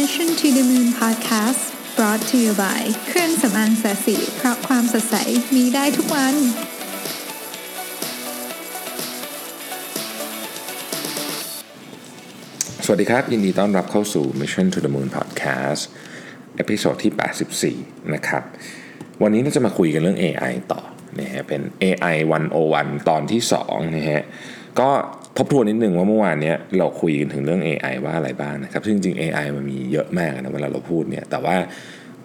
Mission to the Moon Podcast brought to you by เครื่องสำอางแสสีเพราะความสดใสมีได้ทุกวัน สวัสดีครับ ยินดีต้อนรับเข้าสู่ Mission to the Moon Podcast เอพิโซดที่ 84 นะครับ วันนี้เราจะมาคุยกันเรื่อง AI ต่อนะฮะเป็น AI 101 ตอนที่2นะฮะก็ ทบทวนนิดหนึ่งว่าเมื่อวานเนี้ยเราคุยกันถึงเรื่อง AI ว่าอะไรบ้างนะครับซึ่งจริงๆ AI มันมีเยอะมากนะเวลาเราพูดเนี่ยแต่ว่า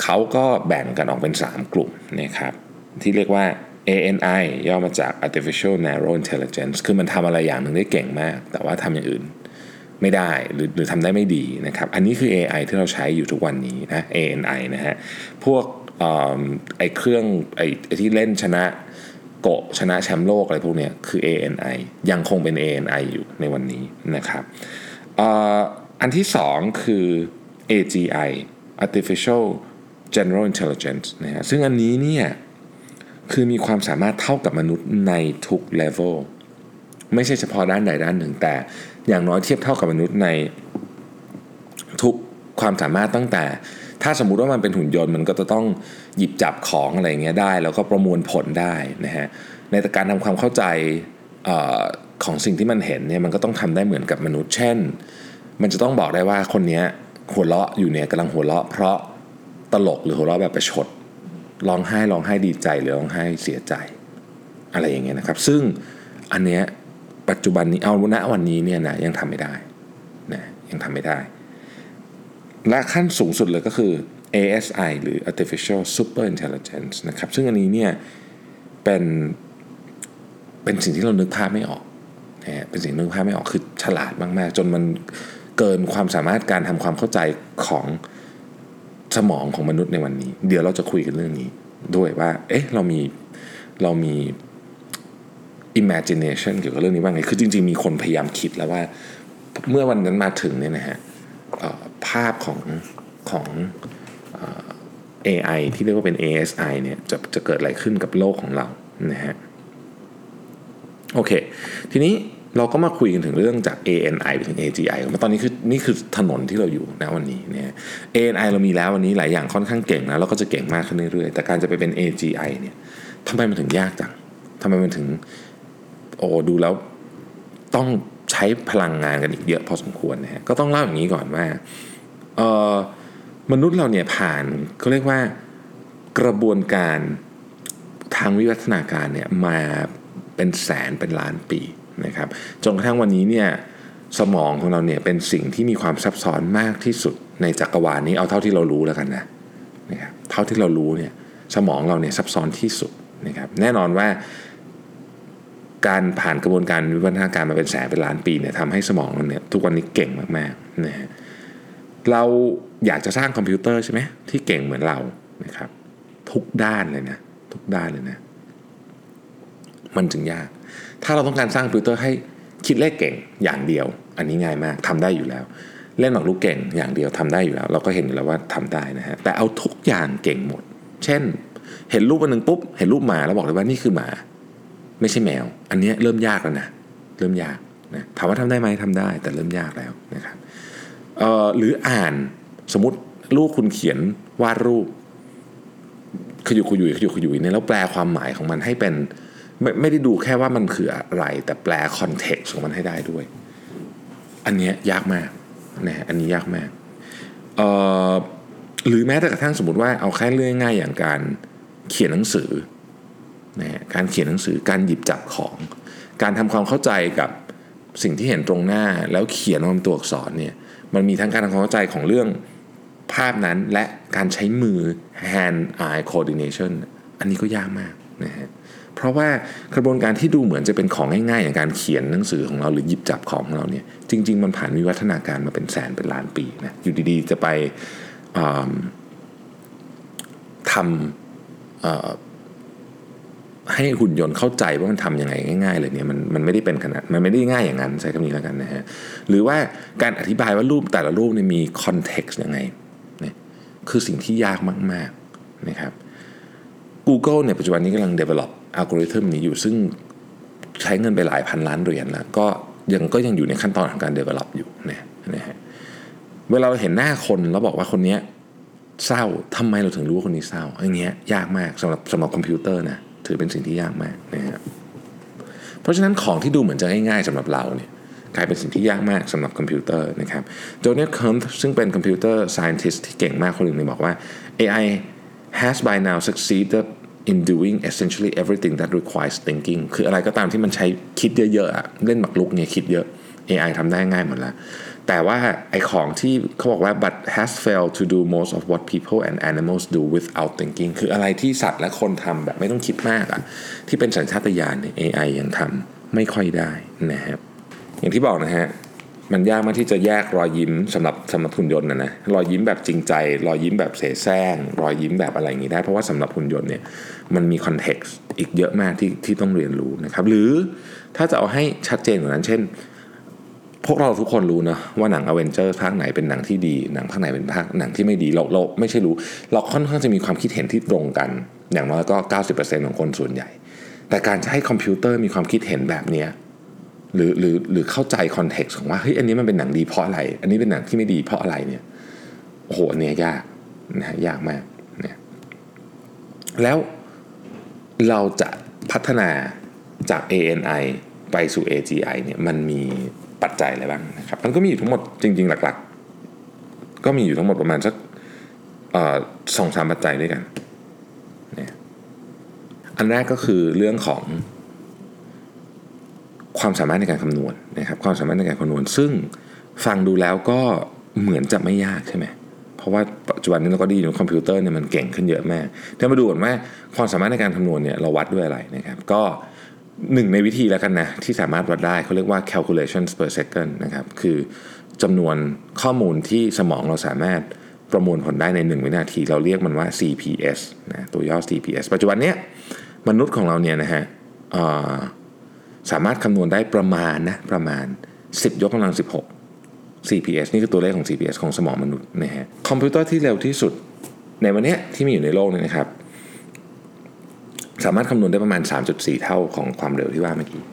เขาก็แบ่งกันออกเป็น 3 กลุ่มนะครับที่เรียกว่า ANI ย่อมาจาก Artificial Narrow Intelligence คือมันทำอะไรอย่างหนึ่งได้เก่งมาก แต่ว่าทำอย่างอื่นไม่ได้หรือหรือทำได้ไม่ดีนะครับอันนี้คือ AI ที่เราใช้อยู่ทุกวันนี้นะ ANI นะฮะพวกเอิ่มไอ้เครื่องไอไอ้ที่เล่นชนะ โกะชนะแชมป์โลกอะไรพวกนี้คือ ANI ยังคงเป็น ANI อยู่ในวันนี้นะครับอันที่สองคือ AGI Artificial General Intelligence นะฮะซึ่งอันนี้เนี่ยคือมีความสามารถเท่ากับมนุษย์ในทุก level ไม่ใช่เฉพาะด้านใดด้านหนึ่ง แต่อย่างน้อยเทียบเท่ากับมนุษย์ในทุกความสามารถตั้งแต่ ถ้าสมมุติว่ามันเป็นหุ่นยนต์มันก็จะต้องหยิบจับของอะไรเงี้ยได้ แล้วก็ประมวลผลได้นะฮะในการทำความเข้าใจของสิ่งที่มันเห็นเนี่ยมันก็ต้องทำได้เหมือนกับมนุษย์ เช่น มันจะต้องบอกได้ว่าคนนี้หัวเราะอยู่เนี่ยกำลังหัวเราะ เพราะตลกหรือหัวเราะแบบประชดร้องไห้ร้องไห้ดีใจหรือร้องไห้เสียใจ อะไรอย่างเงี้ยนะครับ ซึ่งอันเนี้ยปัจจุบันนี้เอาณวันนี้เนี่ยนะยังทำไม่ได้นะยังทำไม่ได้ และขั้นสูงสุดเลยก็คือ ASI หรือ Artificial Super Intelligence นะครับ ซึ่งอันนี้เนี่ยเป็นเป็นสิ่งที่เรานึกภาพไม่ออกนะฮะเป็นสิ่งนึกภาพไม่ออกคือฉลาดมากๆ จนมันเกินความสามารถการทำความเข้าใจของสมองของมนุษย์ในวันนี้ เดี๋ยวเราจะคุยกันเรื่องนี้ด้วยว่า เอ๊ะ เรามีเรามี imagination เกี่ยวกับเรื่องนี้ว่าไง คือจริง ๆ มีคนพยายามคิดแล้วว่า เมื่อวันนั้นมาถึงเนี่ยนะฮะ ภาพของของเอ่อ AI ที่เรียกว่าเป็น ASI เนี่ยจะจะเกิดอะไรขึ้นกับโลกของเรานะฮะโอเค ทีนี้เราก็มาคุยกันถึงเรื่องจาก ANI ไปถึง AGI มาตอนนี้คือนี่คือถนนที่เราอยู่นะวันนี้เนี่ย ANI เรามีแล้ววันนี้หลายอย่างค่อนข้างเก่งนะแล้วก็จะเก่งมากขึ้นเรื่อยๆ แต่การจะไปเป็น AGI เนี่ยทำไมมันถึงยากจังทำไมมันถึงโอ้ดูแล้วต้อง ช้พลังงานกันอีกเยอะพอสมควรนะฮะก็ต้องเล่าอย่างนี้ก่อนว่าเออมนุษย์เราเนี่ยผ่านเขาเรียกว่ากระบวนการทางวิวัฒนาการเนี่ยมาเป็นแสนเป็นล้านปีนะครับจนกระทั่งวันนี้เนี่ยสมองของเราเนี่ยเป็นสิ่งที่มีความซับซ้อนมากที่สุดในจักรวาลนี้เอาเท่าที่เรารู้แล้วกันนะนะครับเท่าที่เรารู้เนี่ยสมองเราเนี่ยซับซ้อนที่สุดนะครับแน่นอนว่า การผ่านกระบวนการวิวัฒนาการมาเป็นแสนเป็นล้านปีเนี่ยทำให้สมองเราเนี่ยทุกวันนี้เก่งมากๆนะฮะเราอยากจะสร้างคอมพิวเตอร์ใช่ไหมที่เก่งเหมือนเรานะครับทุกด้านเลยนะทุกด้านเลยนะ มันจึงยาก ถ้าเราต้องการสร้างคอมพิวเตอร์ให้คิดเลขเก่งอย่างเดียว อันนี้ง่ายมากทำได้อยู่แล้ว เล่นหมากรุกเก่งอย่างเดียวทำได้อยู่แล้ว เราก็เห็นอยู่แล้วว่าทำได้นะฮะแต่เอาทุกอย่างเก่งหมด เช่น เห็นรูปอันหนึ่งปุ๊บเห็นรูปหมาแล้วบอกเลยว่านี่คือหมา ไม่ใช่แมว อันนี้เริ่มยากแล้วนะ เริ่มยากนะถามว่าทำได้ไหมทำได้ แต่เริ่มยากแล้วนะครับหรืออ่านสมมติลูกคุณเขียนวาดรูปขยุกขยุยขยุกขยุยเนี่ยแล้วแปลความหมายของมันให้เป็นไม่ไม่ได้ดูแค่ว่ามันคืออะไร แต่แปลคอนเท็กซ์ของมันให้ได้ด้วย อันนี้ยากมากนะฮะอันนี้ยากมากหรือแม้แต่กระทั่งสมมติว่าเอาแค่เรื่องง่ายอย่างการเขียนหนังสือ นะฮะการเขียนหนังสือการหยิบจับของ การทำความเข้าใจกับสิ่งที่เห็นตรงหน้าแล้วเขียนบนตัวอักษรเนี่ยมันมีทั้งการทำความเข้าใจของเรื่องภาพนั้นและการใช้มือ hand eye coordination อันนี้ก็ยากมากนะฮะเพราะว่ากระบวนการที่ดูเหมือนจะเป็นของง่ายๆ อย่างการเขียนหนังสือของเราหรือหยิบจับของของเราเนี่ยจริง ๆ มันผ่านวิวัฒนาการมาเป็นแสนเป็นล้านปีนะอยู่ดีๆจะไปทำ ให้หุ่นยนต์เข้าใจว่ามันทำยังไงง่ายๆเลยเนี่ยมันมันไม่ได้เป็นขนาดมันไม่ได้ง่ายอย่างนั้นใช้คำนี้แล้วกันนะฮะหรือว่าการอธิบายว่ารูปแต่ละรูปเนี่ยมีคอนเท็กซ์ยังไงเนี่ยคือสิ่งที่ยากมากๆนะครับ Google เนี่ยปัจจุบันนี้กำลัง develop อัลกอริทึมนี้อยู่ซึ่งใช้เงินไปหลายพันล้านเหรียญแล้วก็ยังก็ยังอยู่ในขั้นตอนของการ develop อยู่นะนะฮะเวลาเราเห็นหน้าคนแล้วบอกว่าคนเนี้ยเศร้าทำไมเราถึงรู้ว่าคนนี้เศร้าอย่างเงี้ยยากมากสำหรับสำหรับคอมพิวเตอร์นะ ถือเป็นสิ่งที่ยากมากนะครับเพราะฉะนั้นของที่ดูเหมือนจะง่ายๆสำหรับเราเนี่ยกลายเป็นสิ่งที่ยากมากสำหรับคอมพิวเตอร์นะครับโจเนตเคิร์มซึ่งเป็นคอมพิวเตอร์ scientist ที่เก่งมากคนหนึ่งเนี่ยบอกว่า AI has by now succeeded in doing essentially everything that requires thinking คืออะไรก็ตามที่มันใช้คิดเยอะๆเล่นหมากรุกเนี่ยคิดเยอะ AI ทำได้ง่ายหมดแล้ว แต่ว่าไอของที่เขาบอกว่า but has failed to do most of what people and animals do without thinking คืออะไรที่สัตว์และคนทำแบบไม่ต้องคิดมากอะที่เป็นสัญชาตญาณเนี่ย AI ยังทำไม่ค่อยได้นะครับอย่างที่บอกนะฮะมันยากมากที่จะแยกรอยยิ้มสำหรับสำหรับหุ่นยนต์นะนะรอยยิ้มแบบจริงใจ รอยยิ้มแบบเสแสร้ง รอยยิ้มแบบอะไรอย่างนี้ได้ เพราะว่าสำหรับหุ่นยนต์เนี่ยมันมี context อีกเยอะมากที่ที่ต้องเรียนรู้นะครับหรือถ้าจะเอาให้ชัดเจนกว่านั้นเช่น พวกเราทุกคนรู้นะว่าหนัง Avenger ภาคไหนเป็นหนังที่ดี หนังภาคไหนเป็นภาคหนังที่ไม่ดีเราเราไม่ใช่รู้ เราค่อนข้างจะมีความคิดเห็นที่ตรงกัน อย่างน้อยก็ 90%ของคนส่วนใหญ่ แต่การจะให้คอมพิวเตอร์มีความคิดเห็นแบบนี้หรือหรือหรือเข้าใจ context ของว่าเฮ้ยอันนี้มันเป็นหนังดีเพราะอะไร อันนี้เป็นหนังที่ไม่ดีเพราะอะไรเนี่ยโอ้โหเนี้ยยากนะยากมากเนี่ยแล้วเราจะพัฒนาจาก ANI ไปสู่ AGI เนี่ยมันมี ปัจจัยอะไรบ้างนะครับมันก็มีอยู่ทั้งหมดจริง ๆ หลัก ๆ ก็มีอยู่ทั้งหมดประมาณสักสองสามปัจจัยด้วยกันเนี่ยอันแรกก็คือเรื่องของความสามารถในการคำนวณนะครับความสามารถในการคำนวณ ซึ่งฟังดูแล้วก็เหมือนจะไม่ยากใช่ไหมเพราะว่าปัจจุบันนี้เราก็ดีอยู่คอมพิวเตอร์เนี่ยมันเก่งขึ้นเยอะมากเดี๋ยวมาดูกันว่าความสามารถในการคำนวณเนี่ยเราวัดด้วยอะไรนะครับ ก็ หนึ่งในวิธีแล้วกันนะที่สามารถวัดได้เขาเรียกว่า calculations per second นะครับคือจำนวนข้อมูลที่สมองเราสามารถประมวลผลได้ใน 1 วินาที เราเรียกมันว่า CPS นะตัวย่อ CPS ปัจจุบันเนี้ยมนุษย์ของเราเนี่ยนะฮะสามารถคำนวณได้ประมาณนะประมาณ 10 ยกกำลัง 16 CPS นี่คือตัวเลขของ CPS ของสมองมนุษย์นะฮะคอมพิวเตอร์ที่เร็วที่สุดในวันนี้ที่มีอยู่ในโลกเนี่ยนะครับ สามารถคำนวณได้ประมาณ 3.4 เท่าของความเร็วที่ว่าเมื่อกี้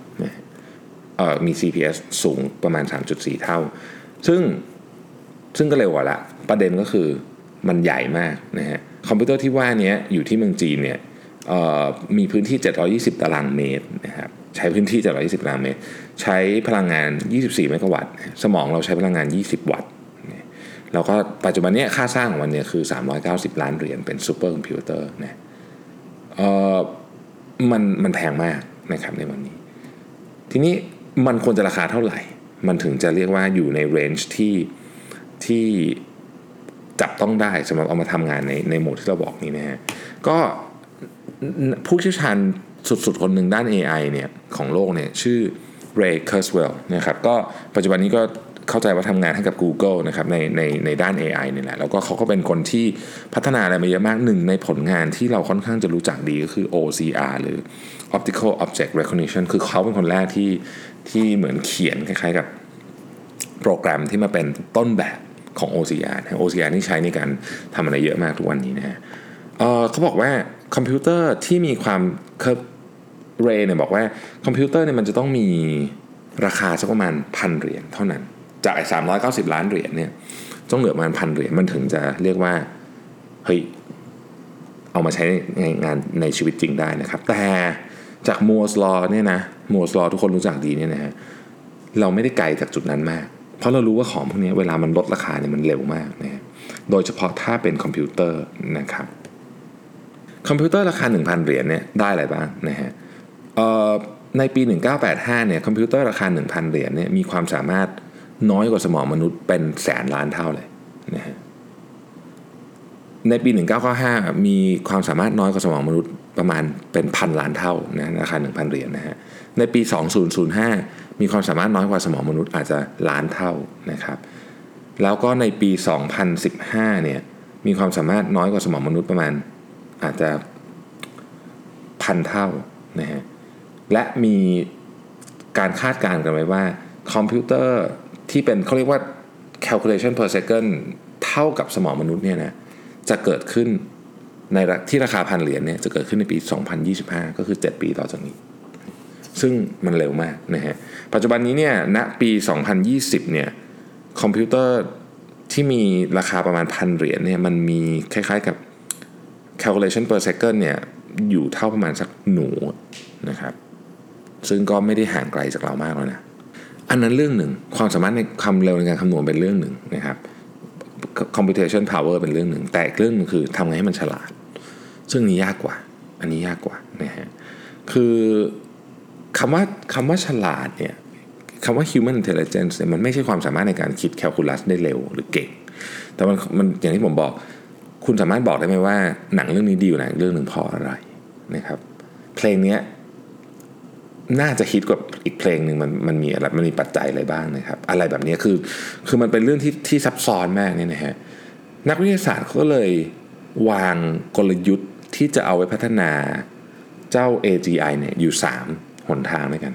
มี CPS สูงประมาณ 3.4 เท่า ซึ่งซึ่งก็เร็วกว่าละ ประเด็นก็คือมันใหญ่มากนะฮะคอมพิวเตอร์ที่ว่านี้อยู่ที่เมืองจีนเนี่ยมีพื้นที่ 720 ตารางเมตรนะครับใช้พื้นที่ 720 ตารางเมตร ใช้พลังงาน 24 เมกะวัตต์ สมองเราใช้พลังงาน 20 วัตต์แล้วก็ปัจจุบันนี้ค่าสร้างของมันเนี่ยคือ 390 ล้านเหรียญเป็นซูเปอร์คอมพิวเตอร์นะ เออมันมันแพงมากนะครับในวันนี้ ทีนี้มันควรจะราคาเท่าไหร่ มันถึงจะเรียกว่าอยู่ใน range ที่ที่จับต้องได้สำหรับเอามาทำงานในในโหมดที่เราบอกนี้นะฮะก็ผู้เชี่ยวชาญสุดๆ คนหนึ่งด้าน AI เนี่ยของโลกเนี่ยชื่อ Ray Kurzweil นะครับก็ปัจจุบันนี้ก็ เข้าใจว่าทำงานให้กับ Google นะครับในในในด้าน AI นี่แหละแล้วก็เขาก็เป็นคนที่พัฒนาอะไรมาเยอะมากหนึ่งในผลงานที่เราค่อนข้างจะรู้จักดีก็คือ OCR หรือ Optical Object Recognition คือเขาเป็นคนแรกที่ที่เหมือนเขียนคล้ายๆกับโปรแกรมที่มาเป็นต้นแบบของ OCR นะ OCR นี่ใช้ในการทำอะไรเยอะมากทุกวันนี้นะฮะเขาบอกว่าคอมพิวเตอร์ที่มีคุณเรย์เนี่ยบอกว่าคอมพิวเตอร์เนี่ยมันจะต้องมีราคาสักประมาณพันเหรียญเท่านั้น จากไอ้สามร้อยเก้าสิบล้านเหรียญเนี่ยต้องเหลือประมาณพันเหรียญมันถึงจะเรียกว่าเฮ้ยเอามาใช้ในงานในชีวิตจริงได้นะครับ แต่จาก Moore's Law เนี่ยนะ Moore's Law ทุกคนรู้จักดีเนี่ยนะฮะเราไม่ได้ไกลจากจุดนั้นมาก เพราะเรารู้ว่าของพวกนี้เวลามันลดราคาเนี่ยมันเร็วมากนะโดยเฉพาะถ้าเป็นคอมพิวเตอร์นะครับคอมพิวเตอร์ราคา 1,000 เหรียญเนี่ยได้อะไรบ้างนะฮะในปี 1985เนี่ยคอมพิวเตอร์ราคา 1,000 เหรียญเนี่ยมีความสามารถ น้อยกว่าสมองมนุษย์เป็นแสนล้านเท่าเลยนะฮะในปี 1995 มีความสามารถน้อยกว่าสมองมนุษย์ประมาณเป็นพันล้านเท่านะราคา 1,000 เหรียญนะฮะ ในปี 2005 มีความสามารถน้อยกว่าสมองมนุษย์อาจจะล้านเท่านะครับ แล้วก็ในปี 2015 เนี่ย มีความสามารถน้อยกว่าสมองมนุษย์ประมาณอาจจะพันเท่านะฮะ และมีการคาดการณ์กันไว้ว่าคอมพิวเตอร์ ที่เป็นเขาเรียกว่า calculation per second เท่ากับสมองมนุษย์เนี่ยนะจะเกิดขึ้นในที่ราคาพันเหรียญเนี่ยจะเกิดขึ้นในปี 2025 ก็คือ 7 ปีต่อจากนี้ ซึ่งมันเร็วมากนะฮะปัจจุบันนี้เนี่ยณปี 2020 เนี่ยคอมพิวเตอร์ที่มีราคาประมาณพันเหรียญเนี่ยมันมีคล้ายๆกับ calculation per second เนี่ยอยู่เท่าประมาณสักหนูนะครับ ซึ่งก็ไม่ได้ห่างไกลจากเรามากแล้วนะ อันนั้นเรื่องหนึ่ง ความสามารถในความเร็วในการคำนวณเป็นเรื่องหนึ่งนะครับ computation power เป็นเรื่องหนึ่ง แต่อีกเรื่องหนึงคือทำไงให้มันฉลาด ซึ่งนี้ยากกว่า อันนี้ยากกว่านะฮะคือคำว่าคำว่าฉลาดเนี่ยคำว่า human intelligence เนี่ยมันไม่ใช่ความสามารถในการคิดแคลคูลัสได้เร็วหรือเก่ง แต่มันมันอย่างที่ผมบอก คุณสามารถบอกได้ไหมว่าหนังเรื่องนี้ดีอยู่าหนเรื่องหนึ่งเพราะอะไรนะครับ เพลงเนี้ย น่าจะฮิตกว่าอีกเพลงหนึ่งมันมันมีอะไรมันมีปัจจัยอะไรบ้างนะครับ อะไรแบบนี้คือคือมันเป็นเรื่องที่ที่ซับซ้อนมากเนี่ยนะฮะนักวิทยาศาสตร์เขาก็เลยวางกลยุทธ์ที่จะเอาไว้พัฒนาเจ้า AGI เนี่ยอยู่ 3 หนทางด้วยกัน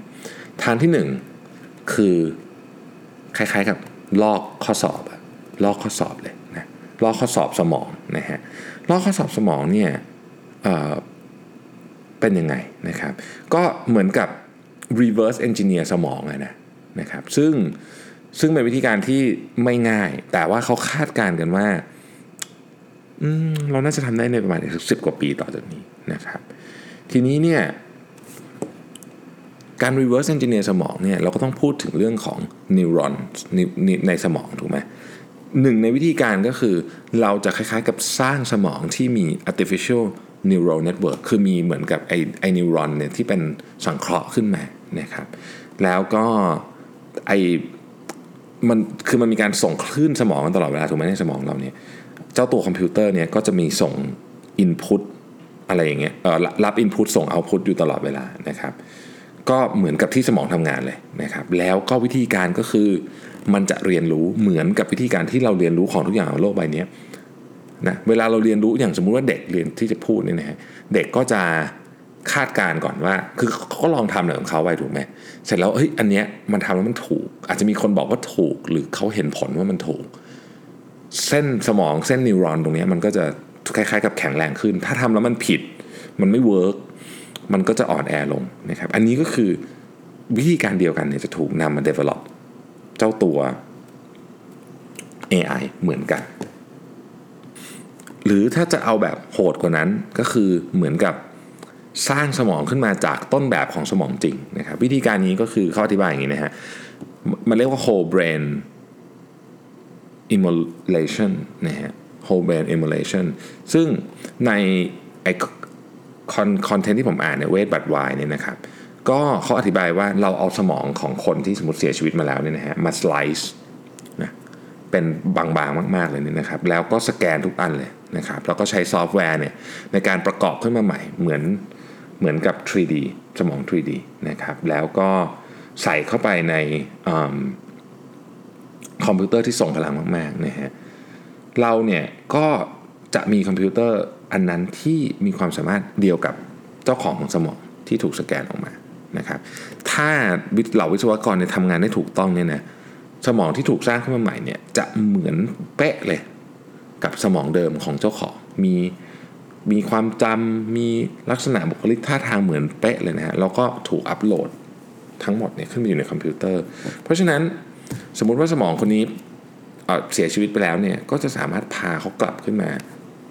ทางที่ 1 คือคล้ายๆกับลอกข้อสอบอะลอกข้อสอบเลยนะลอกข้อสอบสมองนะฮะลอกข้อสอบสมองเนี่ย เป็นยังไงนะครับ ก็เหมือนกับ reverse engineer สมองนะนะครับ ซึ่งซึ่งเป็นวิธีการที่ไม่ง่าย แต่ว่าเขาคาดการณ์กันว่าอืมเราน่าจะทำได้ในประมาณสิบกว่าปีต่อจากนี้นะครับ ทีนี้เนี่ยการ reverse engineer สมองเนี่ยเราก็ต้องพูดถึงเรื่องของนิวรอนในสมองถูกไหมหนึ่งในวิธีการก็คือเราจะคล้ายๆกับสร้างสมองที่มี artificial neural network คือมีเหมือนกับไอ้ไอ้ neuron เนี่ยที่เป็นสังเคราะห์ขึ้นมานะครับ แล้วก็ไอ้มันคือมันมีการส่งคลื่นสมองตลอดเวลาถูกไหมในสมองเราเนี่ย เจ้าตัวคอมพิวเตอร์เนี่ยก็จะมีส่ง input อะไรอย่างเงี้ยเออรับ input ส่ง output อยู่ตลอดเวลานะครับ ก็เหมือนกับที่สมองทำงานเลยนะครับ แล้วก็วิธีการก็คือมันจะเรียนรู้เหมือนกับวิธีการที่เราเรียนรู้ของทุกอย่างบนโลกใบนี้ นะเวลาเราเรียนรู้อย่างสมมุติว่าเด็กเรียนที่จะพูดนี่นะฮะเด็กก็จะคาดการณ์ก่อนว่า คือเขาก็ลองทำอะไรของเขาไปถูกไหมเสร็จแล้วเฮ้ยอันเนี้ยมันทำแล้วมันถูก อาจจะมีคนบอกว่าถูก หรือเขาเห็นผลว่ามันถูก เส้นสมองเส้นนิวรอนตรงนี้มันก็จะคล้ายๆ กับแข็งแรงขึ้น ถ้าทำแล้วมันผิด มันไม่ work มันก็จะอ่อนแอลงนะครับอันนี้ก็คือวิธีการเดียวกันเนี่ยจะถูกนำมา develop เจ้าตัว AI เหมือนกัน หรือถ้าจะเอาแบบโหดกว่านั้นก็คือเหมือนกับสร้างสมองขึ้นมาจากต้นแบบของสมองจริงนะครับ วิธีการนี้ก็คือเขาอธิบายอย่างนี้นะฮะมันเรียกว่า whole brain emulation นะฮะ whole brain emulation ซึ่งในไอ้คอน content ที่ผมอ่านเนี่ย Wait But Why เนี่ยนะครับ ก็เขาอธิบายว่าเราเอาสมองของคนที่สมมติเสียชีวิตมาแล้วเนี่ยนะฮะมา slice เป็นบางๆมาก ๆ เลยเนี่ยนะครับ แล้วก็สแกนทุกอันเลยนะครับแล้วก็ใช้ซอฟต์แวร์เนี่ยในการประกอบขึ้นมาใหม่เหมือนเหมือนกับ 3D สมอง 3D นะครับแล้วก็ใส่เข้าไปในคอมพิวเตอร์ที่ทรงพลังมากๆนะฮะเราเนี่ยก็จะมีคอมพิวเตอร์อันนั้นที่มีความสามารถเดียวกับเจ้าของสมองที่ถูกสแกนออกมานะครับ ถ้าเหล่าวิศวกรเนี่ยทำงานได้ถูกต้องเนี่ยนะ สมองที่ถูกสร้างขึ้นมาใหม่เนี่ยจะเหมือนเป๊ะเลย กับสมองเดิมของเจ้าของมีมีความจำมีลักษณะบุคลิกท่าทางเหมือนเป๊ะเลยนะฮะแล้วก็ถูกอัปโหลดทั้งหมดเนี่ยขึ้นมาอยู่ในคอมพิวเตอร์ เพราะฉะนั้นสมมุติว่าสมองคนนี้เสียชีวิตไปแล้วเนี่ยก็จะสามารถพาเขากลับขึ้นมา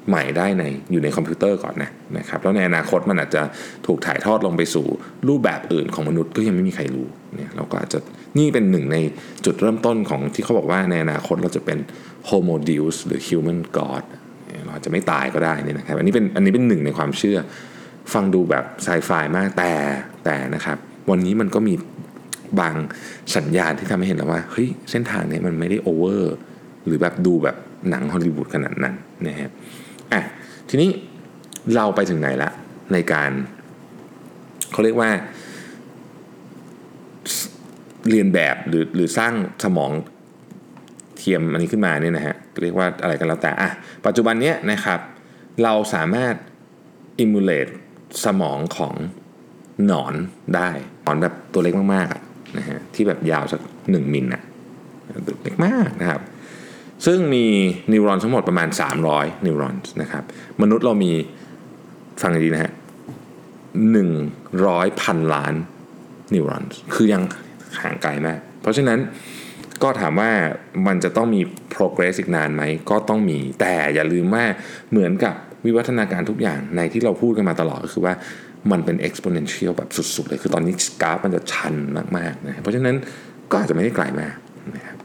ใหม่ได้ในอยู่ในคอมพิวเตอร์ก่อนนะนะครับแล้วในอนาคตมันอาจจะถูกถ่ายทอดลงไปสู่รูปแบบอื่นของมนุษย์ก็ยังไม่มีใครรู้ เนี่ยเราก็อาจจะนี่เป็นหนึ่งในจุดเริ่มต้นของที่เขาบอกว่าในอนาคตเราจะเป็น Homo Deus หรือ Human God เราอาจจะไม่ตายก็ได้นี่นะครับอันนี้เป็นอันนี้เป็นหนึ่งในความเชื่อ ฟังดูแบบไซไฟมากแต่แต่นะครับ วันนี้มันก็มีบางสัญญาณที่ทำให้เห็นแล้วว่าเฮ้ยเส้นทางนี้มันไม่ได้โอเวอร์หรือแบบดูแบบหนังฮอลลีวูดขนาดนั้นนะฮะอะทีนี้เราไปถึงไหนละในการเขาเรียกว่า เรียนแบบหรือหรือสร้างสมองเทียมอันนี้ขึ้นมาเนี่ยนะฮะเรียกว่าอะไรกันแล้วแต่อะปัจจุบันเนี้ยนะครับเราสามารถอิมูเลตสมองของหนอนได้หนอนแบบตัวเล็กมากๆนะฮะที่แบบยาวสักหนึ่งมิลนะเล็กมากนะครับ ซึ่งมีนิวรอนทั้งหมดประมาณ 300 นิวรอนนะครับ มนุษย์เรามีฟังดีนะฮะหนึ่งร้อยพันล้าน นิวรอนคือยังห่างไกลมาก เพราะฉะนั้นก็ถามว่ามันจะต้องมี progress อีกนานไหม ก็ต้องมี แต่อย่าลืมว่าเหมือนกับวิวัฒนาการทุกอย่างในที่เราพูดกันมาตลอดก็คือว่ามันเป็น exponential แบบสุดๆเลย คือตอนนี้กราฟมันจะชันมากๆนะเพราะฉะนั้นก็อาจจะไม่ได้ไกลมากนะครับ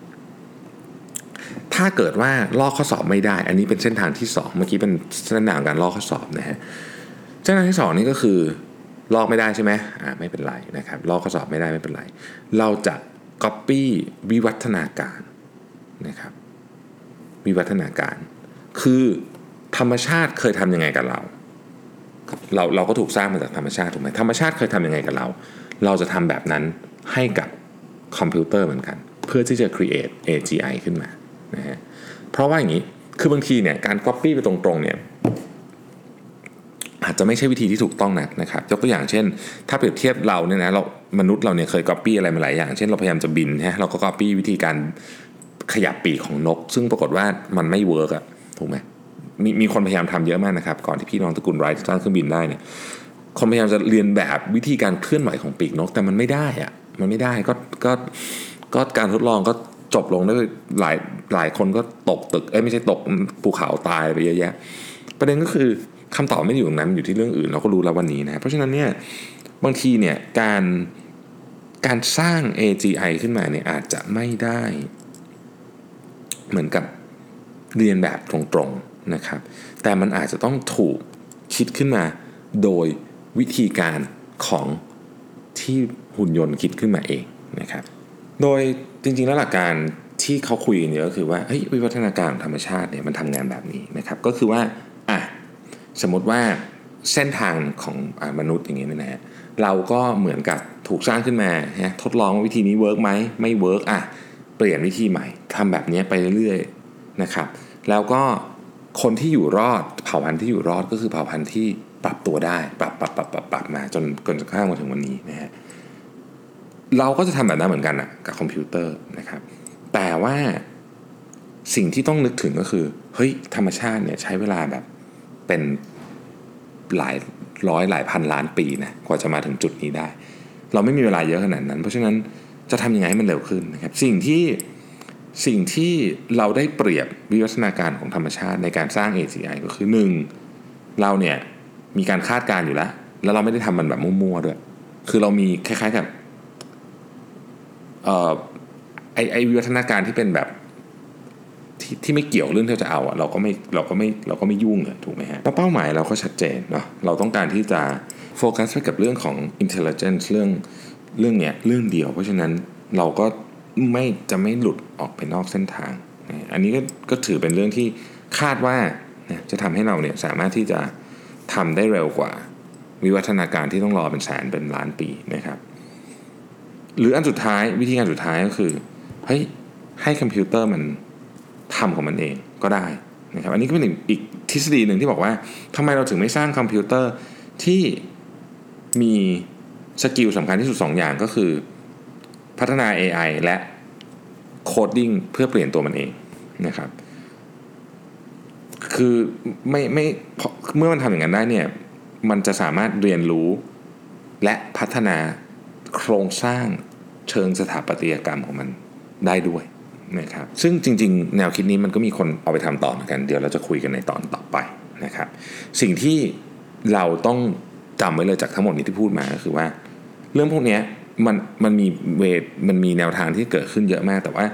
ถ้าเกิดว่าลอกข้อสอบไม่ได้ อันนี้เป็นเส้นทางที่ 2 เมื่อกี้เป็นเส้นทางการลอกข้อสอบนะฮะเส้นทางที่ 2 นี่ก็คือ ลอกไม่ได้ใช่ไหมอ่าไม่เป็นไรนะครับ ลอกข้อสอบไม่ได้ไม่เป็นไร เราจะ copy วิวัฒนาการนะครับ วิวัฒนาการ คือธรรมชาติเคยทำยังไงกับเรา เราเราก็ถูกสร้างมาจากธรรมชาติถูกไหมธรรมชาติเคยทำยังไงกับเรา เราจะทำแบบนั้นให้กับคอมพิวเตอร์เหมือนกัน เพื่อที่จะ create AGI ขึ้นมานะฮะเพราะว่าอย่างนี้คือบางทีเนี่ยการ copy ไปตรงๆเนี่ย อาจจะไม่ใช่วิธีที่ถูกต้องนักนะครับยกตัวอย่างเช่น ถ้าเปรียบเทียบเราเนี่ยนะเรามนุษย์เราเนี่ยเคย copy อะไรมาหลายอย่าง เช่นเราพยายามจะบินฮะเราก็ copy วิธีการขยับปีกของนก ซึ่งปรากฏว่ามันไม่เวิร์กอะถูกไหมมีมีคนพยายามทำเยอะมากนะครับ ก่อนที่พี่น้องตระกูลไรท์สร้างเครื่องบินได้เนี่ยคนพยายามจะเรียนแบบวิธีการเคลื่อนไหวของปีกนก แต่มันไม่ได้อะมันไม่ได้ก็ก็ก็การทดลองก็จบลงด้วยหลายหลายคนก็ตกตึกเอ้ยไม่ใช่ตกภูเขาตายไปเยอะแยะ ประเด็นก็คือ คำตอบไม่ได้อยู่ตรงนั้นอยู่ที่เรื่องอื่น เราก็รู้แล้ววันนี้นะเพราะฉะนั้นเนี่ยบางทีเนี่ยการการสร้าง AGI ขึ้นมาเนี่ยอาจจะไม่ได้ เหมือนกับเรียนแบบตรงๆนะครับ แต่มันอาจจะต้องถูกคิดขึ้นมาโดยวิธีการของที่หุ่นยนต์คิดขึ้นมาเองนะครับ โดยจริงๆแล้วหลักการที่เขาคุยกันเยอะก็คือว่าเฮ้ยวิวัฒนาการของธรรมชาติเนี่ยมันทำงานแบบนี้นะครับ ก็คือว่า สมมติว่าเส้นทางของอมนุษย์อย่างนี้นะฮะเราก็เหมือนกับถูกสร้างขึ้นมาฮะทดลองว่าวิธีนี้ work ไหมไม่ work อะเปลี่ยนวิธีใหม่ทำแบบนี้ไปเรื่อยๆนะครับ แล้วก็คนที่อยู่รอดเผ่าพันธุ์ที่อยู่รอดก็คือเผ่าพันธุ์ที่ปรับตัวได้ปรับปรับปรับปรับปรับมาจนจนกระทั่งมาถึงวันนี้นะฮะเราก็จะทำแบบนั้นเหมือนกันอะกับคอมพิวเตอร์นะครับ แต่ว่าสิ่งที่ต้องนึกถึงก็คือเฮ้ยธรรมชาติเนี่ยใช้เวลาแบบ เป็นหลายร้อยหลายพันล้านปีนะกว่าจะมาถึงจุดนี้ได้ เราไม่มีเวลาเยอะขนาดนั้น เพราะฉะนั้นจะทำยังไงให้มันเร็วขึ้นนะครับ สิ่งที่สิ่งที่เราได้เปรียบวิวัฒนาการของธรรมชาติในการสร้าง AGI ก็คือ 1. เราเนี่ยมีการคาดการณ์อยู่แล้ว แล้วเราไม่ได้ทำมันแบบมั่วๆด้วย คือเรามีคล้ายๆกับเอ่อไอไอวิวัฒนาการที่เป็นแบบ ที่ที่ไม่เกี่ยวเรื่องที่าจะเอาอะเราก็ไม่เราก็ไม่เราก็ไม่ยุ่งอะถูกไหมฮะเป้าหมายเราก็ชัดเจนเนาะเราต้องการที่จะโฟกัสไปกับเรื่องของ intelligence เรื่องเรื่องเนี้ยเรื่องเดียว เพราะฉะนั้นเราก็ไม่จะไม่หลุดออกไปนอกเส้นทาง อันนี้ก็ก็ถือเป็นเรื่องที่คาดว่าจะทำให้เราเนี่ยสามารถที่จะทำได้เร็วกว่า วิวัฒนาการที่ต้องรอเป็นแสนเป็นล้านปีนะครับ หรืออันสุดท้ายวิธีการสุดท้ายก็คือเฮ้ยให้คอมพิวเตอร์มัน ทำของมันเองก็ได้นะครับอันนี้ก็เป็นอีกทฤษฎีหนึ่งที่บอกว่าทำไมเราถึงไม่สร้างคอมพิวเตอร์ที่มี skill สำคัญที่สุด 2 อย่างก็คือพัฒนา AI และcoding เพื่อเปลี่ยนตัวมันเองนะครับ คือไม่ไม่เมื่อมันทำอย่างนั้นได้เนี่ยมันจะสามารถเรียนรู้ และพัฒนาโครงสร้างเชิงสถาปัตยกรรมของมันได้ด้วย นะครับซึ่งจริง ๆ แนวคิดนี้มันก็มีคนเอาไปทำต่อเหมือนกัน เดี๋ยวเราจะคุยกันในตอนต่อไปนะครับ สิ่งที่เราต้องจำไว้เลยจากทั้งหมดนี้ที่พูดมาก็คือว่า เรื่องพวกนี้มันมันมีเวทมันมีแนวทางที่เกิดขึ้นเยอะมาก แต่ว่า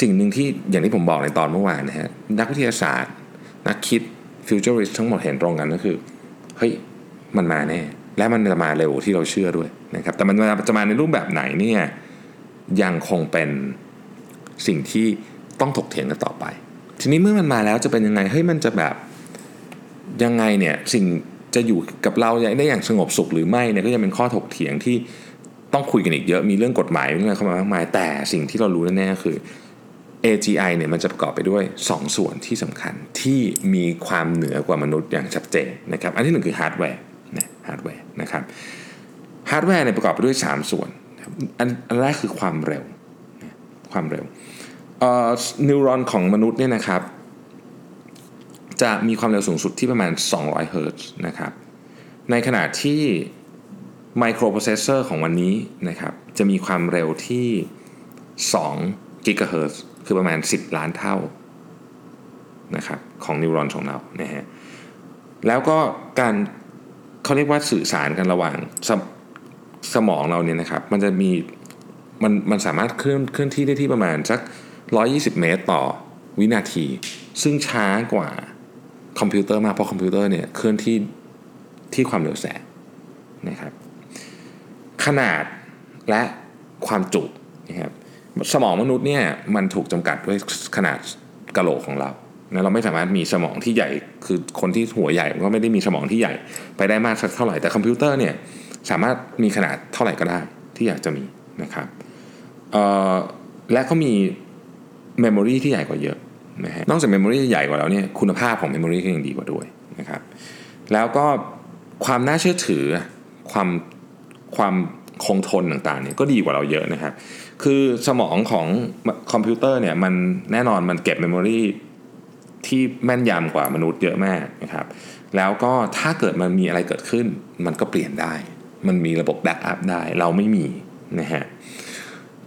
สิ่งหนึ่งที่อย่างที่ผมบอกในตอนเมื่อวานนะฮะนักวิทยาศาสตร์ นักคิดฟิวเจอริสทั้งหมดเห็นตรงกันก็คือเฮ้ยมันมาแน่ และมันจะมาเร็วที่เราเชื่อด้วยนะครับแต่มันจะมาในรูปแบบไหนเนี่ยยังคงเป็น สิ่งที่ต้องถกเถียงกันต่อไป ทีนี้เมื่อมันมาแล้วจะเป็นยังไงเฮ้ยมันจะแบบยังไงเนี่ยสิ่งจะอยู่กับเราได้อย่างสงบสุขหรือไม่เนี่ยก็ยังเป็นข้อถกเถียงที่ต้องคุยกันอีกเยอะมีเรื่องกฎหมายเรื่องอะไรเข้ามามากมาย แต่สิ่งที่เรารู้แน่ๆคือ AGI เนี่ยมันจะประกอบไปด้วย 2 ส่วนที่สำคัญที่มีความเหนือกว่ามนุษย์อย่างชัดเจนนะครับอันที่หนึ่งคือฮาร์ดแวร์นะฮาร์ดแวร์นะครับฮาร์ดแวร์เนี่ยประกอบไปด้วย 3 ส่วน อันแรกคือความเร็วความเร็ว neuron ของมนุษย์เนี่ยนะครับ จะมีความเร็วสูงสุดที่ประมาณ 200 เฮิร์ตซ์นะครับ ในขณะที่ไมโครโปรเซสเซอร์ของวันนี้นะครับ จะมีความเร็วที่2กิกะเฮิรตซ์คือประมาณ 10 ล้านเท่านะครับของ neuron ของเรานะฮะแล้วก็การเขาเรียกว่าสื่อสารกันระหว่างสสมองเราเนี่ยนะครับ มันจะมีมันมันสามารถเคลื่อนเคลื่อนที่ได้ที่ประมาณสัก 120 เมตรต่อวินาที ซึ่งช้ากว่าคอมพิวเตอร์มากเพราะคอมพิวเตอร์เนี่ยเคลื่อนที่ที่ความเร็วแสงนะครับ ขนาดและความจุนะครับสมองมนุษย์เนี่ยมันถูกจำกัดด้วยขนาดกะโหลกของเรานะเราไม่สามารถมีสมองที่ใหญ่คือคนที่หัวใหญ่ก็ไม่ได้มีสมองที่ใหญ่ไปได้มากสักเท่าไหร่แต่คอมพิวเตอร์เนี่ยสามารถมีขนาดเท่าไหร่ก็ได้ที่อยากจะมีนะครับและก็มี memory ที่ใหญ่กว่าเยอะนะฮะนอกจาก memory ใหญ่กว่าแล้วเนี่ยคุณภาพของ memory ก็ยังดีกว่าด้วยนะครับแล้วก็ความน่าเชื่อถือความความคงทนต่างๆเนี่ยก็ดีกว่าเราเยอะนะครับ คือสมองของคอมพิวเตอร์เนี่ยมันแน่นอนมันเก็บ memory ที่แม่นยำกว่ามนุษย์เยอะมากนะครับ แล้วก็ถ้าเกิดมันมีอะไรเกิดขึ้น มันก็เปลี่ยนได้ มันมีระบบ backup ได้ เราไม่มีนะฮะ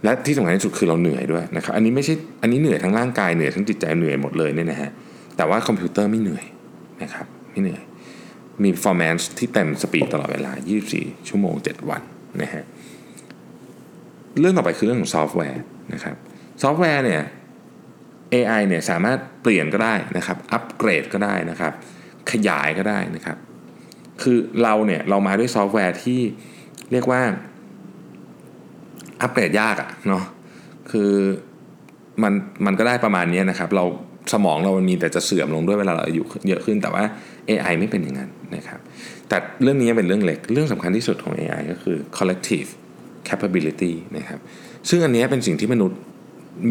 และที่สำคัญที่สุดคือเราเหนื่อยด้วยนะครับอันนี้ไม่ใช่อันนี้เหนื่อยทั้งร่างกายเหนื่อยทั้งจิตใจเหนื่อยหมดเลยเนี่ยนะฮะแต่ว่าคอมพิวเตอร์ไม่เหนื่อยนะครับไม่เหนื่อยมี performance ที่เต็ม speed ตลอดเวลา 24 ชั่วโมง 7 วันนะฮะเรื่องต่อไปคือเรื่องของซอฟต์แวร์นะครับซอฟต์แวร์เนี่ย AI เนี่ยสามารถเปลี่ยนก็ได้นะครับ อัปเกรดก็ได้นะครับ ขยายก็ได้นะครับ คือเราเนี่ยเรามาด้วยซอฟต์แวร์ที่เรียกว่า อัปเกรดยากอะเนาะคือมันมันก็ได้ประมาณนี้นะครับ เราสมองเรามันมีแต่จะเสื่อมลงด้วยเวลาเราอายุเยอะขึ้นแต่ว่า AI ไม่เป็นอย่างนั้นนะครับ แต่เรื่องนี้เป็นเรื่องเล็ก เรื่องสำคัญที่สุดของ AI ก็คือ collective capability นะครับ ซึ่งอันนี้เป็นสิ่งที่มนุษย์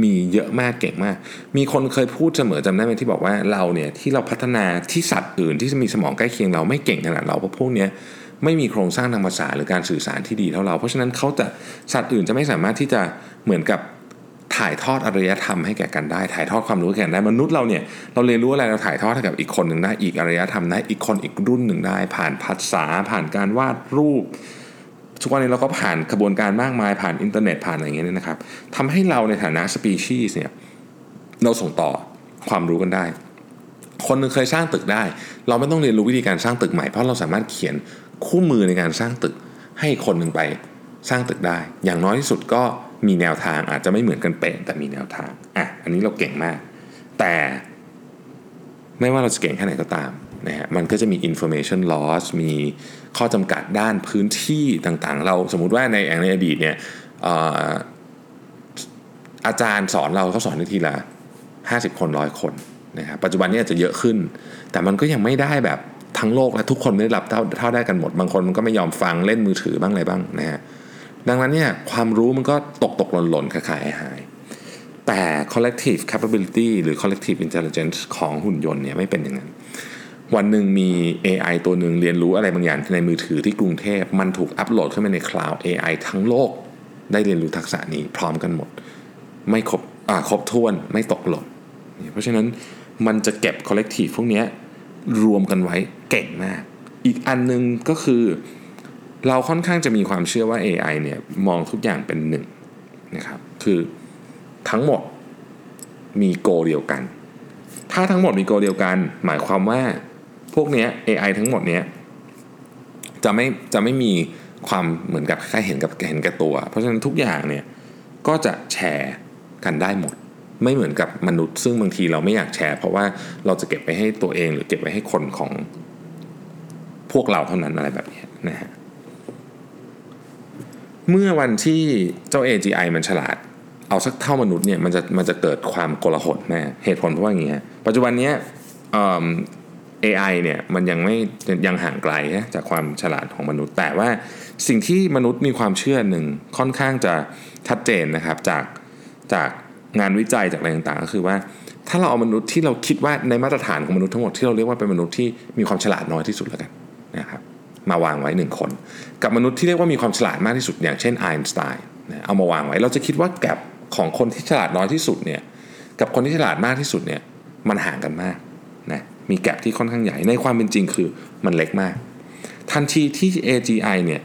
มีเยอะมากเก่งมาก มีคนเคยพูดเสมอจำได้ไหมที่บอกว่าเราเนี่ยที่เราพัฒนาที่สัตว์อื่นที่จะมีสมองใกล้เคียงเราไม่เก่งขนาดเราเพราะพวกเนี้ย ไม่มีโครงสร้างทางภาษาหรือการสื่อสารที่ดีเท่าเรา เพราะฉะนั้นเขาจะสัตว์อื่นจะไม่สามารถที่จะเหมือนกับถ่ายทอดอารยธรรมให้แก่กันได้ ถ่ายทอดความรู้แก่กันได้ มนุษย์เราเนี่ยเราเรียนรู้อะไรเราถ่ายทอดให้กับอีกคนหนึ่งได้อีกอารยธรรมได้อีกคนอีกรุ่นหนึ่งได้ ผ่านภาษาผ่านการวาดรูปทุกวันนี้เราก็ผ่านกระบวนการมากมายผ่านอินเทอร์เน็ตผ่านอะไรอย่างเงี้ยนะครับทำให้เราในฐานะสปีชีส์เนี่ยเราส่งต่อความรู้กันได้ คนนึงเคยสร้างตึกได้ เราไม่ต้องเรียนรู้วิธีการสร้างตึกใหม่เพราะเราสามารถเขียน คู่มือในการสร้างตึกให้คนหนึ่งไปสร้างตึกได้ อย่างน้อยที่สุดก็มีแนวทางอาจจะไม่เหมือนกันเป๊ะแต่มีแนวทางอะอันนี้เราเก่งมาก แต่ไม่ว่าเราจะเก่งแค่ไหนก็ตามนะฮะมันก็จะมี information loss มีข้อจำกัดด้านพื้นที่ต่างๆ เราสมมุติว่าในองในอดีตเนี่ยอาจารย์สอนเราเขาสอนในทีละ50 คนร้อยคนนะครับปัจจุบันนี้อาจจะเยอะขึ้น แต่มันก็ยังไม่ได้แบบ ทั้งโลกและทุกคนไม่ได้รับเท่าเท่าได้กันหมด บางคนมันก็ไม่ยอมฟังเล่นมือถือบ้างอะไรบ้างนะฮะดังนั้นเนี่ยความรู้มันก็ตกตกหล่นหล่นขายหาย แต่ collective capability หรือ collective intelligence ของหุ่นยนต์เนี่ยไม่เป็นอย่างนั้น วันหนึ่งมี AI ตัวหนึ่งเรียนรู้อะไรบางอย่างในมือถือที่กรุงเทพ มันถูกอัปโหลดขึ้นมาในคลาวด์ AI ทั้งโลกได้เรียนรู้ทักษะนี้พร้อมกันหมด ไม่ครบอ่าครบถ้วนไม่ตกหล่นเพราะฉะนั้นมันจะเก็บ collective พวกนี้ รวมกันไว้เก่งมาก อีกอันนึงก็คือ เราค่อนข้างจะมีความเชื่อว่า AI เนี่ยมองทุกอย่างเป็นหนึ่งนะครับคือทั้งหมดมีโกเดียวกัน ถ้าทั้งหมดมีโกเดียวกัน หมายความว่าพวกนี้ AI ทั้งหมดเนี้ยจะไม่จะไม่มีความเหมือนกับแค่เห็นกับเห็นกับตัว เพราะฉะนั้นทุกอย่างเนี่ยก็จะแชร์กันได้หมด ไม่เหมือนกับมนุษย์ ซึ่งบางทีเราไม่อยากแชร์ เพราะว่าเราจะเก็บไปให้ตัวเอง หรือเก็บไว้ให้คนของพวกเราเท่านั้นอะไรแบบนี้นะฮะเมื่อวันที่เจ้า AGI มันฉลาด เอาสักเท่ามนุษย์เนี่ยมันจะมันจะเกิดความโกลาหลแน่เหตุผลเพราะว่าอย่างเงี้ยปัจจุบันเนี้ AI เนี่ยมันยังไม่ยังห่างไกลจากความฉลาดของมนุษย์ แต่ว่าสิ่งที่มนุษย์มีความเชื่อหนึ่งค่อนข้างจะชัดเจนนะครับจากจาก งานวิจัยจากอะไรต่างๆ ก็คือว่า ถ้าเราเอามนุษย์ที่เราคิดว่าในมาตรฐานของมนุษย์ทั้งหมดที่เราเรียกว่าเป็นมนุษย์ที่มีความฉลาดน้อยที่สุดแล้วกันนะครับมาวางไว้หนึ่งคน กับมนุษย์ที่เรียกว่ามีความฉลาดมากที่สุด อย่างเช่นไอน์สไตน์เอามาวางไว้ เราจะคิดว่าแกลบของคนที่ฉลาดน้อยที่สุดเนี่ยกับคนที่ฉลาดมากที่สุดเนี่ยมันห่างกันมากนะมีแกลบที่ค่อนข้างใหญ่ในความเป็นจริงคือมันเล็กมาก ทันทีที่ AGI เนี่ย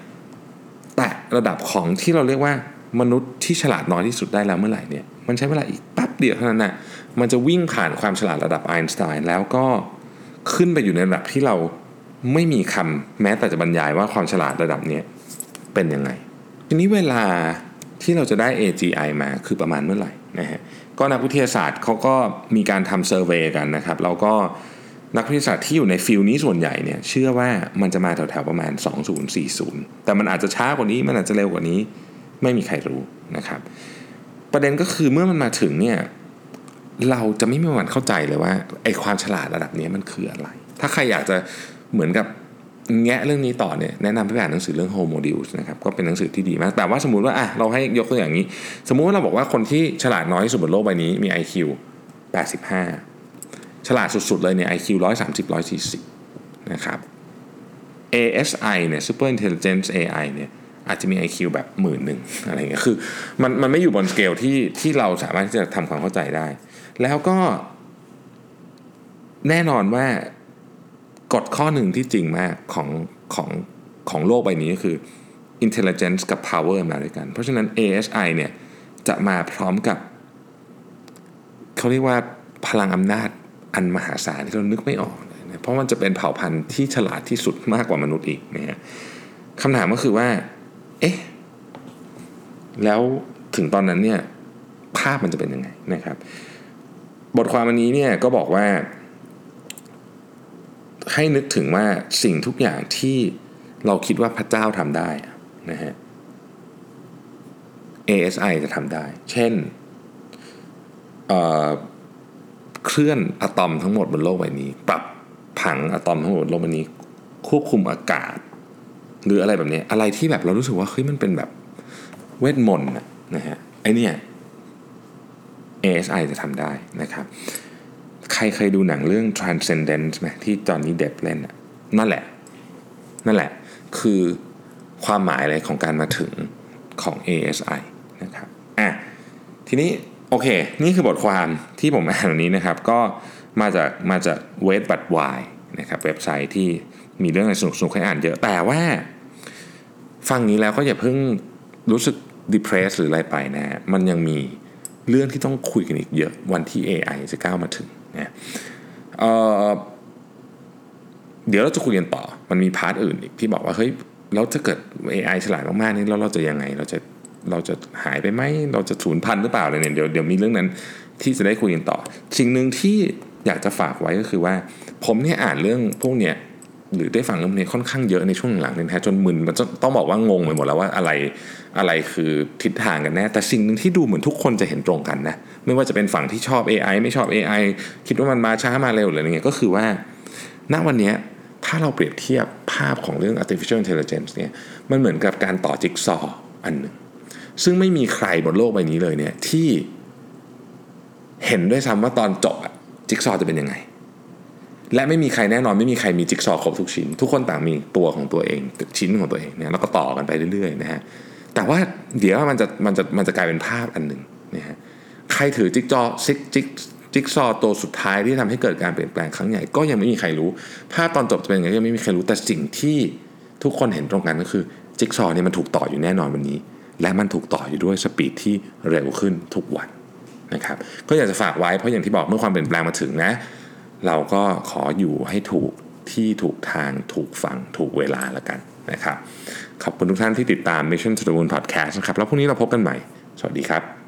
แตะระดับของที่เราเรียกว่ามนุษย์ที่ฉลาดน้อยที่สุดได้แล้วเมื่อไหร่เนี่ย มันใช้เวลาอีกแป๊บเดียวเท่านั้นนะมันจะวิ่งผ่านความฉลาดระดับไอน์สไตน์แล้วก็ขึ้นไปอยู่ในระดับที่เราไม่มีคำแม้แต่จะบรรยายว่าความฉลาดระดับนี้เป็นยังไง ทีนี้เวลาที่เราจะได้ AGI มาคือประมาณเมื่อไหร่นะฮะก็นักวิทยาศาสตร์เขาก็มีการทำเซอร์เวยกันนะครับแล้วก็นักวิทยาศาสตร์ที่อยู่ในฟิลนี้ส่วนใหญ่เนี่ยเชื่อว่ามันจะมาแถวๆประมาณ 2040 แต่มันอาจจะช้ากว่านี้มันอาจจะเร็วกว่านี้ ไม่มีใครรู้นะครับ ประเด็นก็คือเมื่อมันมาถึงเนี่ยเราจะไม่มีวันเข้าใจเลยว่าไอ้ความฉลาดระดับนี้มันคืออะไร ถ้าใครอยากจะเหมือนกับแงะเรื่องนี้ต่อเนี่ยแนะนำให้ไปอ่านหนังสือเรื่อง Homo Modules นะครับก็เป็นหนังสือที่ดีมาก แต่ว่าสมมุติว่าอะเราให้ยกตัวอย่างนี้ สมมุติว่าเราบอกว่าคนที่ฉลาดน้อยที่สุดบนโลกใบนี้มี IQ 85 ฉลาดสุด ๆ เลยเนี่ย IQ 130 140 นะครับ ASI เนี่ย Super Intelligence AI เนี่ย อาจจะมี IQ แบบหมื่นหนึ่งอะไรเงี้ยคือมันมันไม่อยู่บนสเกลที่ที่เราสามารถที่จะทำความเข้าใจได้ แล้วก็ แน่นอนว่ากฎข้อหนึ่งที่จริงมากของของของโลกใบนี้ก็คือ intelligence กับ power มาด้วยกัน เพราะฉะนั้น ASI เนี่ยจะมาพร้อมกับ เขาเรียกว่าพลังอำนาจอันมหาศาลที่เรานึกไม่ออกเลยนะเพราะมันจะเป็นเผ่าพันธุ์ที่ฉลาดที่สุดมากกว่ามนุษย์อีกนะฮะคำถามก็คือว่า เอ๊ะ แล้วถึงตอนนั้นเนี่ยภาพมันจะเป็นยังไงนะครับ บทความอันนี้เนี่ยก็บอกว่า ให้นึกถึงว่าสิ่งทุกอย่างที่เราคิดว่าพระเจ้าทำได้นะฮะ ASI จะทำได้ เช่นเเคลื่อนอะตอมทั้งหมดบนโลกใบนี้ ปรับผังอะตอมทั้งหมดบนโลกใบนี้ ควบคุมอากาศ หรืออะไรแบบนี้อะไรที่แบบเรารู้สึกว่าเฮ้ยมันเป็นแบบเวทมนต์นะฮะไอเนี่ย ASI จะทำได้นะครับ ใครเคยดูหนังเรื่อง Transcendence ไหมที่จอห์นนี่เดฟเล่นนั่นแหละ นั่นแหละ คือความหมายอะไรของการมาถึงของ ASI นะครับอะทีนี้โอเค นี่คือบทความที่ผมอ่านวันนี้นะครับ ก็มาจากมาจากเวทบัตวายนะครับเว็บไซต์ที่มีเรื่องอะไรสนุกๆให้อ่านเยอะแต่ว่า ฟังนี้แล้วก็อย่าเพิ่งรู้สึก depressed หรืออะไรไปนะฮะมันยังมีเรื่องที่ต้องคุยกันอีกเยอะวันที่ AI จะก้าวมาถึงนะเเดี๋ยวเราจะคุยกันต่อ มันมีพาร์ทอื่นอีกที่บอกว่าเฮ้ยแล้วถ้าเกิด AI ฉลาดมากๆนี่แล้วเราจะยังไง เราจะเราจะหายไปไหมเราจะสูญพันธุ์หรือเปล่าอะไรเนี่ยเดี๋ยวเดี๋ยวมีเรื่องนั้นที่จะได้คุยกันต่อ สิ่งหนึ่งที่อยากจะฝากไว้ก็คือว่า ผมเนี่ยอ่านเรื่องพวกเนี้ย หรือได้ฟังเรื่องนี้ค่อนข้างเยอะในช่วงหลังเนี่ยนะจนมึนมันต้องบอกว่างงไปหมดแล้วว่าอะไรอะไรคือทิศทางกันแน่แต่สิ่งหนึ่งที่ดูเหมือนทุกคนจะเห็นตรงกันนะไม่ว่าจะเป็นฝั่งที่ชอบ AI ไม่ชอบ AI คิดว่ามันมาช้ามาเร็วหรืออะไรเงี้ยก็คือว่า ณวันนี้ถ้าเราเปรียบเทียบภาพของเรื่อง artificial intelligence เนี่ยมันเหมือนกับการต่อจิ๊กซออันหนึ่งซึ่งไม่มีใครบนโลกใบนี้เลยเนี่ยที่เห็นด้วยซ้ำว่าตอนจบอะจิ๊กซอจะเป็นยังไง และไม่มีใครแน่นอนไม่มีใครมีจิ๊กซอครบทุกชิ้น ทุกคนต่างมีตัวของตัวเองชิ้นของตัวเองเนี่ยแล้วก็ต่อกันไปเรื่อยๆนะฮะแต่ว่าเดี๋ยวมันจะมันจะมันจะกลายเป็นภาพอันหนึ่งนะฮะใครถือจิ๊กจอซิกจิ๊กจิ๊กซอตัวสุดท้ายที่ทำให้เกิดการเปลี่ยนแปลงครั้งใหญ่ก็ยังไม่มีใครรู้ ภาพตอนจบจะเป็นยังไงยังไม่มีใครรู้แต่สิ่งที่ทุกคนเห็นตรงกันก็คือจิ๊กซอเนี่ยมันถูกต่ออยู่แน่นอนวันนี้ และมันถูกต่ออยู่ด้วยสปีดที่เร็วขึ้นทุกวันนะครับก็อยากจะฝากไว้เพราะอย่างที่บอกเมื่อความเปลี่ยนแปลงมาถึงนะ เราก็ขออยู่ให้ถูกที่ถูกทางถูกฝั่งถูกเวลาแล้วกันนะครับ ขอบคุณทุกท่านที่ติดตาม Mission to the Moon Podcast นะครับ แล้วพรุ่งนี้เราพบกันใหม่ สวัสดีครับ